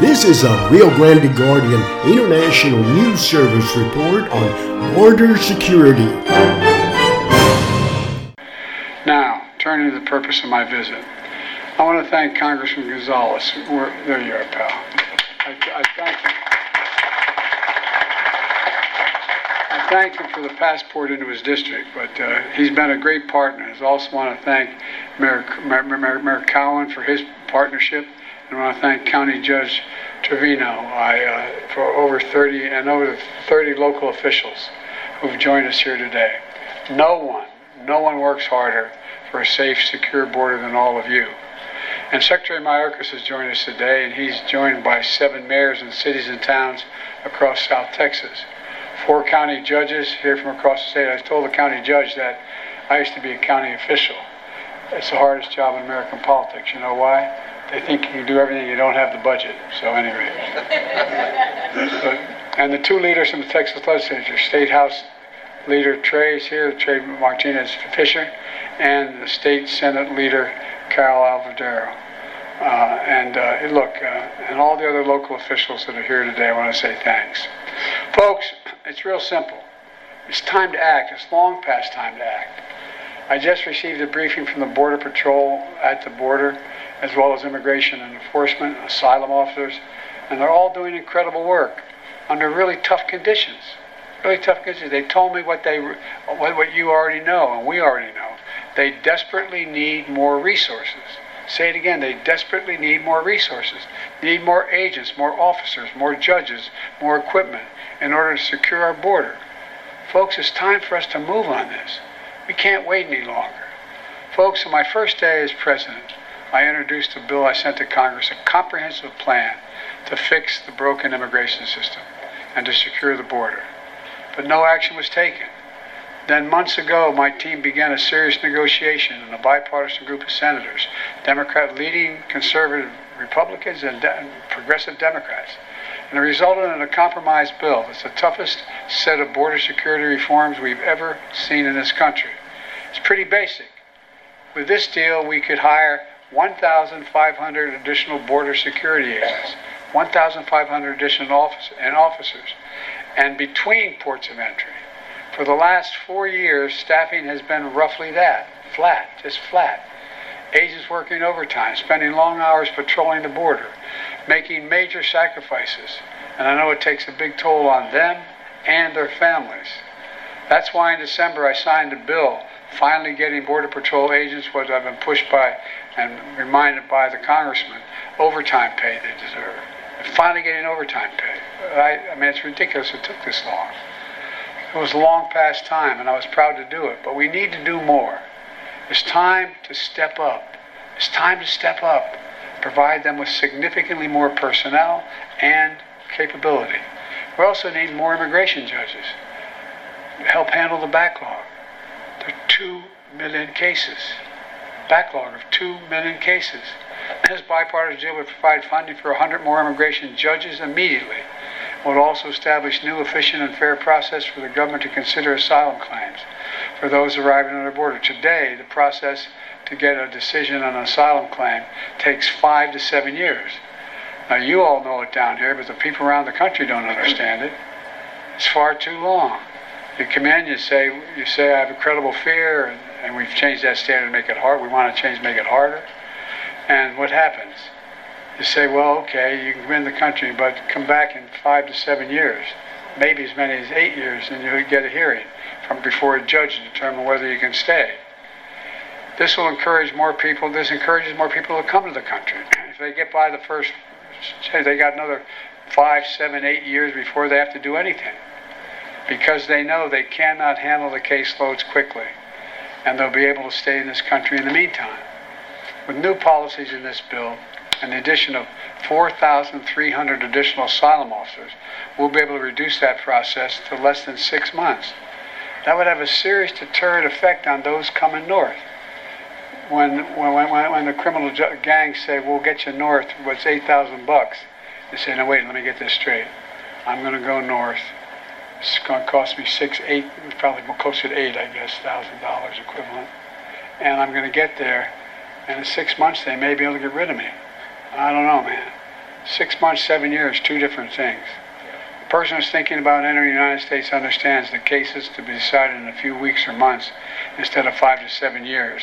This is a Rio Grande Guardian International News Service report on border security. Now, turning to the purpose of my visit. I want to thank Congressman Gonzalez. We're, there you are, pal. I, I thank him. I thank him for the passport into his district, but uh, he's been a great partner. I also want to thank Mayor, Mayor, Mayor Cowen for his partnership, and I want to thank County Judge Trevino I, uh, for over 30 and over 30 local officials who've joined us here today. No one, no one works harder for a safe, secure border than all of you. And Secretary Mayorkas has joined us today, and he's joined by seven mayors and cities and towns across South Texas. Four county judges here from across the state. I told the county judge that I used to be a county official. It's the hardest job in American politics. You know why? They think you can do everything, you don't have the budget. So, anyway. but, and the two leaders from the Texas legislature, State House Leader Trey is here, Trey Martinez Fischer, and the State Senate Leader Carol Alvarado. Uh, and uh, look, uh, and all the other local officials that are here today, I want to say thanks. Folks, it's real simple. It's time to act. It's long past time to act. I just received a briefing from the Border Patrol at the border, as well as immigration and enforcement, asylum officers, and they're all doing incredible work under really tough conditions. Really tough conditions. They told me what they, what, you already know, and we already know. They desperately need more resources. Say it again, they desperately need more resources, need more agents, more officers, more judges, more equipment in order to secure our border. Folks, it's time for us to move on this. We can't wait any longer. Folks, on my first day as president, I introduced a bill I sent to Congress, a comprehensive plan to fix the broken immigration system and to secure the border. But no action was taken. Then, months ago, my team began a serious negotiation in a bipartisan group of senators, Democrat leading conservative Republicans and de- progressive Democrats. And it resulted in a compromise bill. It's the toughest set of border security reforms we've ever seen in this country. It's pretty basic. With this deal, we could hire 1,500 additional border security agents, 1,500 additional office- and officers, and between ports of entry. For the last four years, staffing has been roughly that flat, just flat. Agents working overtime, spending long hours patrolling the border, making major sacrifices. And I know it takes a big toll on them and their families. That's why in December I signed a bill finally getting Border Patrol agents what I've been pushed by and reminded by the congressman overtime pay they deserve. And finally getting overtime pay. I, I mean, it's ridiculous it took this long. It was long past time, and I was proud to do it, but we need to do more. It's time to step up. It's time to step up. Provide them with significantly more personnel and capability. We also need more immigration judges to help handle the backlog. There are 2 million cases. Backlog of 2 million cases. This bipartisan deal would provide funding for 100 more immigration judges immediately It would also establish new efficient and fair process for the government to consider asylum claims for those arriving on our border. Today, the process to get a decision on an asylum claim takes five to seven years. Now, you all know it down here, but the people around the country don't understand it. It's far too long. You come in, you say, you say, I have a credible fear, and, and we've changed that standard to make it hard. We want to change, make it harder. And what happens? you say, well, okay, you can come in the country, but come back in five to seven years, maybe as many as eight years, and you get a hearing from before a judge to determine whether you can stay. This will encourage more people. This encourages more people to come to the country. If they get by the first, say they got another five, seven, eight years before they have to do anything, because they know they cannot handle the caseloads quickly, and they'll be able to stay in this country in the meantime. With new policies in this bill, and the addition of 4,300 additional asylum officers, we'll be able to reduce that process to less than six months. That would have a serious deterrent effect on those coming north. When, when, when, when the criminal gangs say, we'll get you north, what's 8,000 bucks? They say, no, wait, let me get this straight. I'm going to go north. It's going to cost me six, eight, probably closer to eight, I guess, thousand dollars equivalent. And I'm going to get there, and in six months they may be able to get rid of me. I don't know, man. Six months, seven years, two different things. The person who's thinking about entering the United States understands the cases to be decided in a few weeks or months instead of five to seven years.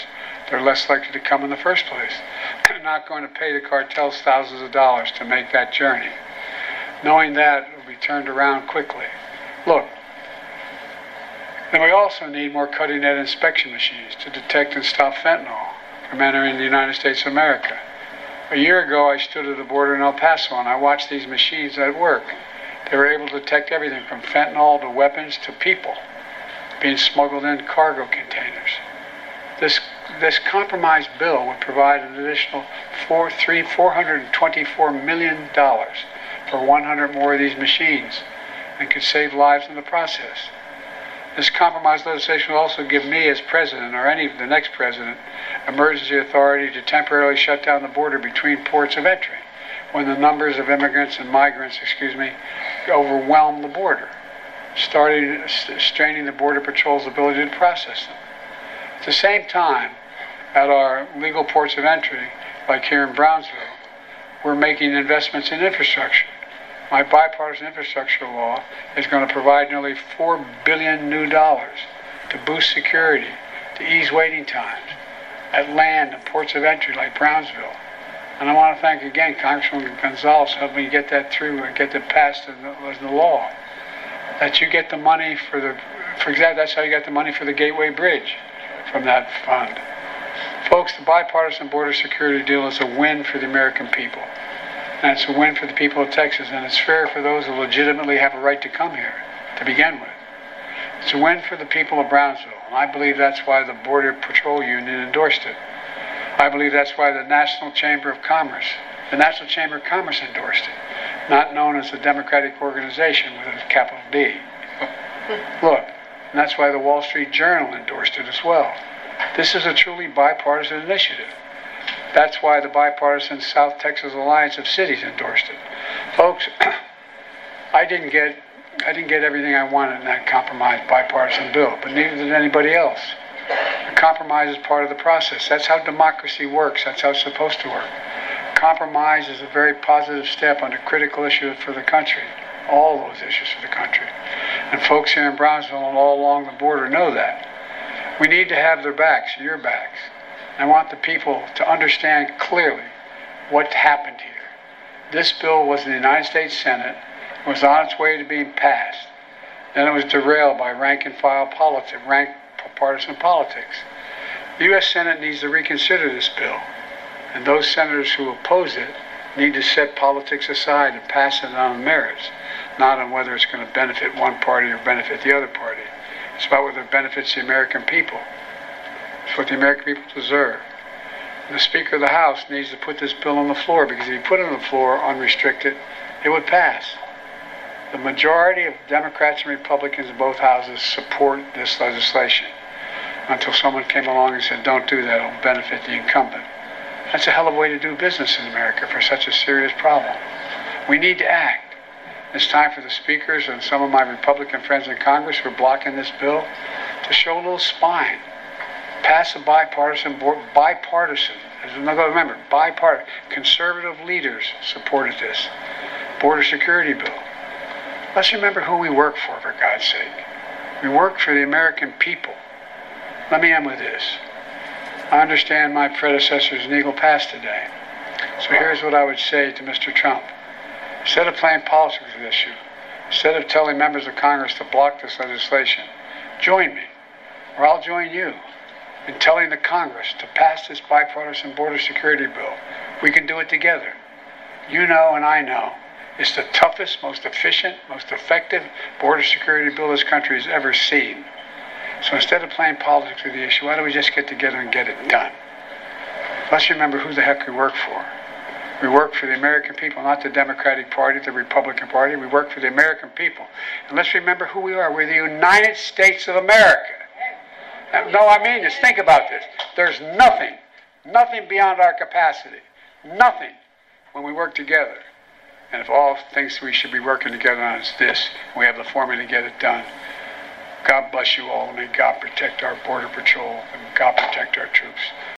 They're less likely to come in the first place. They're not going to pay the cartels thousands of dollars to make that journey. Knowing that, will be turned around quickly. Then we also need more cutting edge inspection machines to detect and stop fentanyl from entering the United States of America. A year ago, I stood at the border in El Paso and I watched these machines at work. They were able to detect everything from fentanyl to weapons to people being smuggled in cargo containers. This this compromise bill would provide an additional four, three, four hundred and twenty-four million dollars for 100 more of these machines, and could save lives in the process. This compromise legislation will also give me, as president, or any of the next president, emergency authority to temporarily shut down the border between ports of entry when the numbers of immigrants and migrants, excuse me, overwhelm the border, starting straining the border patrol's ability to process them. At the same time, at our legal ports of entry, like here in Brownsville, we're making investments in infrastructure. My bipartisan infrastructure law is going to provide nearly four billion new dollars to boost security, to ease waiting times at land and ports of entry like Brownsville. And I want to thank again Congressman Gonzalez for helping me get that through and get that passed as the, the law. That you get the money for the, for example, that's how you got the money for the Gateway Bridge from that fund. Folks, the bipartisan border security deal is a win for the American people. And it's a win for the people of Texas, and it's fair for those who legitimately have a right to come here to begin with. It's a win for the people of Brownsville, and I believe that's why the Border Patrol Union endorsed it. I believe that's why the National Chamber of Commerce, the National Chamber of Commerce endorsed it, not known as a Democratic organization with a capital D. Look, and that's why the Wall Street Journal endorsed it as well. This is a truly bipartisan initiative. That's why the bipartisan South Texas Alliance of Cities endorsed it. Folks, I didn't get I didn't get everything I wanted in that compromise bipartisan bill, but neither did anybody else. A compromise is part of the process. That's how democracy works. That's how it's supposed to work. Compromise is a very positive step on a critical issue for the country. All those issues for the country. And folks here in Brownsville and all along the border know that. We need to have their backs, your backs. I want the people to understand clearly what happened here. This bill was in the United States Senate, was on its way to being passed. Then it was derailed by rank and file politics, rank partisan politics. The U.S. Senate needs to reconsider this bill, and those senators who oppose it need to set politics aside and pass it on merits, not on whether it's going to benefit one party or benefit the other party. It's about whether it benefits the American people. It's what the American people deserve. The Speaker of the House needs to put this bill on the floor because if he put it on the floor unrestricted, it would pass. The majority of Democrats and Republicans in both houses support this legislation until someone came along and said, don't do that, it'll benefit the incumbent. That's a hell of a way to do business in America for such a serious problem. We need to act. It's time for the speakers and some of my Republican friends in Congress who are blocking this bill to show a little spine. Pass a bipartisan board, bipartisan. Remember, bipartisan. Conservative leaders supported this border security bill. Let's remember who we work for, for God's sake. We work for the American people. Let me end with this. I understand my predecessor's legal past today. So here's what I would say to Mr. Trump. Instead of playing politics with this issue, instead of telling members of Congress to block this legislation, join me, or I'll join you in telling the Congress to pass this bipartisan border security bill. We can do it together. You know, and I know, it's the toughest, most efficient, most effective border security bill this country has ever seen. So instead of playing politics with the issue, why don't we just get together and get it done? Let's remember who the heck we work for. We work for the American people, not the Democratic Party, the Republican Party. We work for the American people. And let's remember who we are. We're the United States of America. No, I mean this. Think about this. There's nothing, nothing beyond our capacity. Nothing when we work together. And if all things we should be working together on is this, we have the formula to get it done. God bless you all, and may God protect our Border Patrol, and God protect our troops.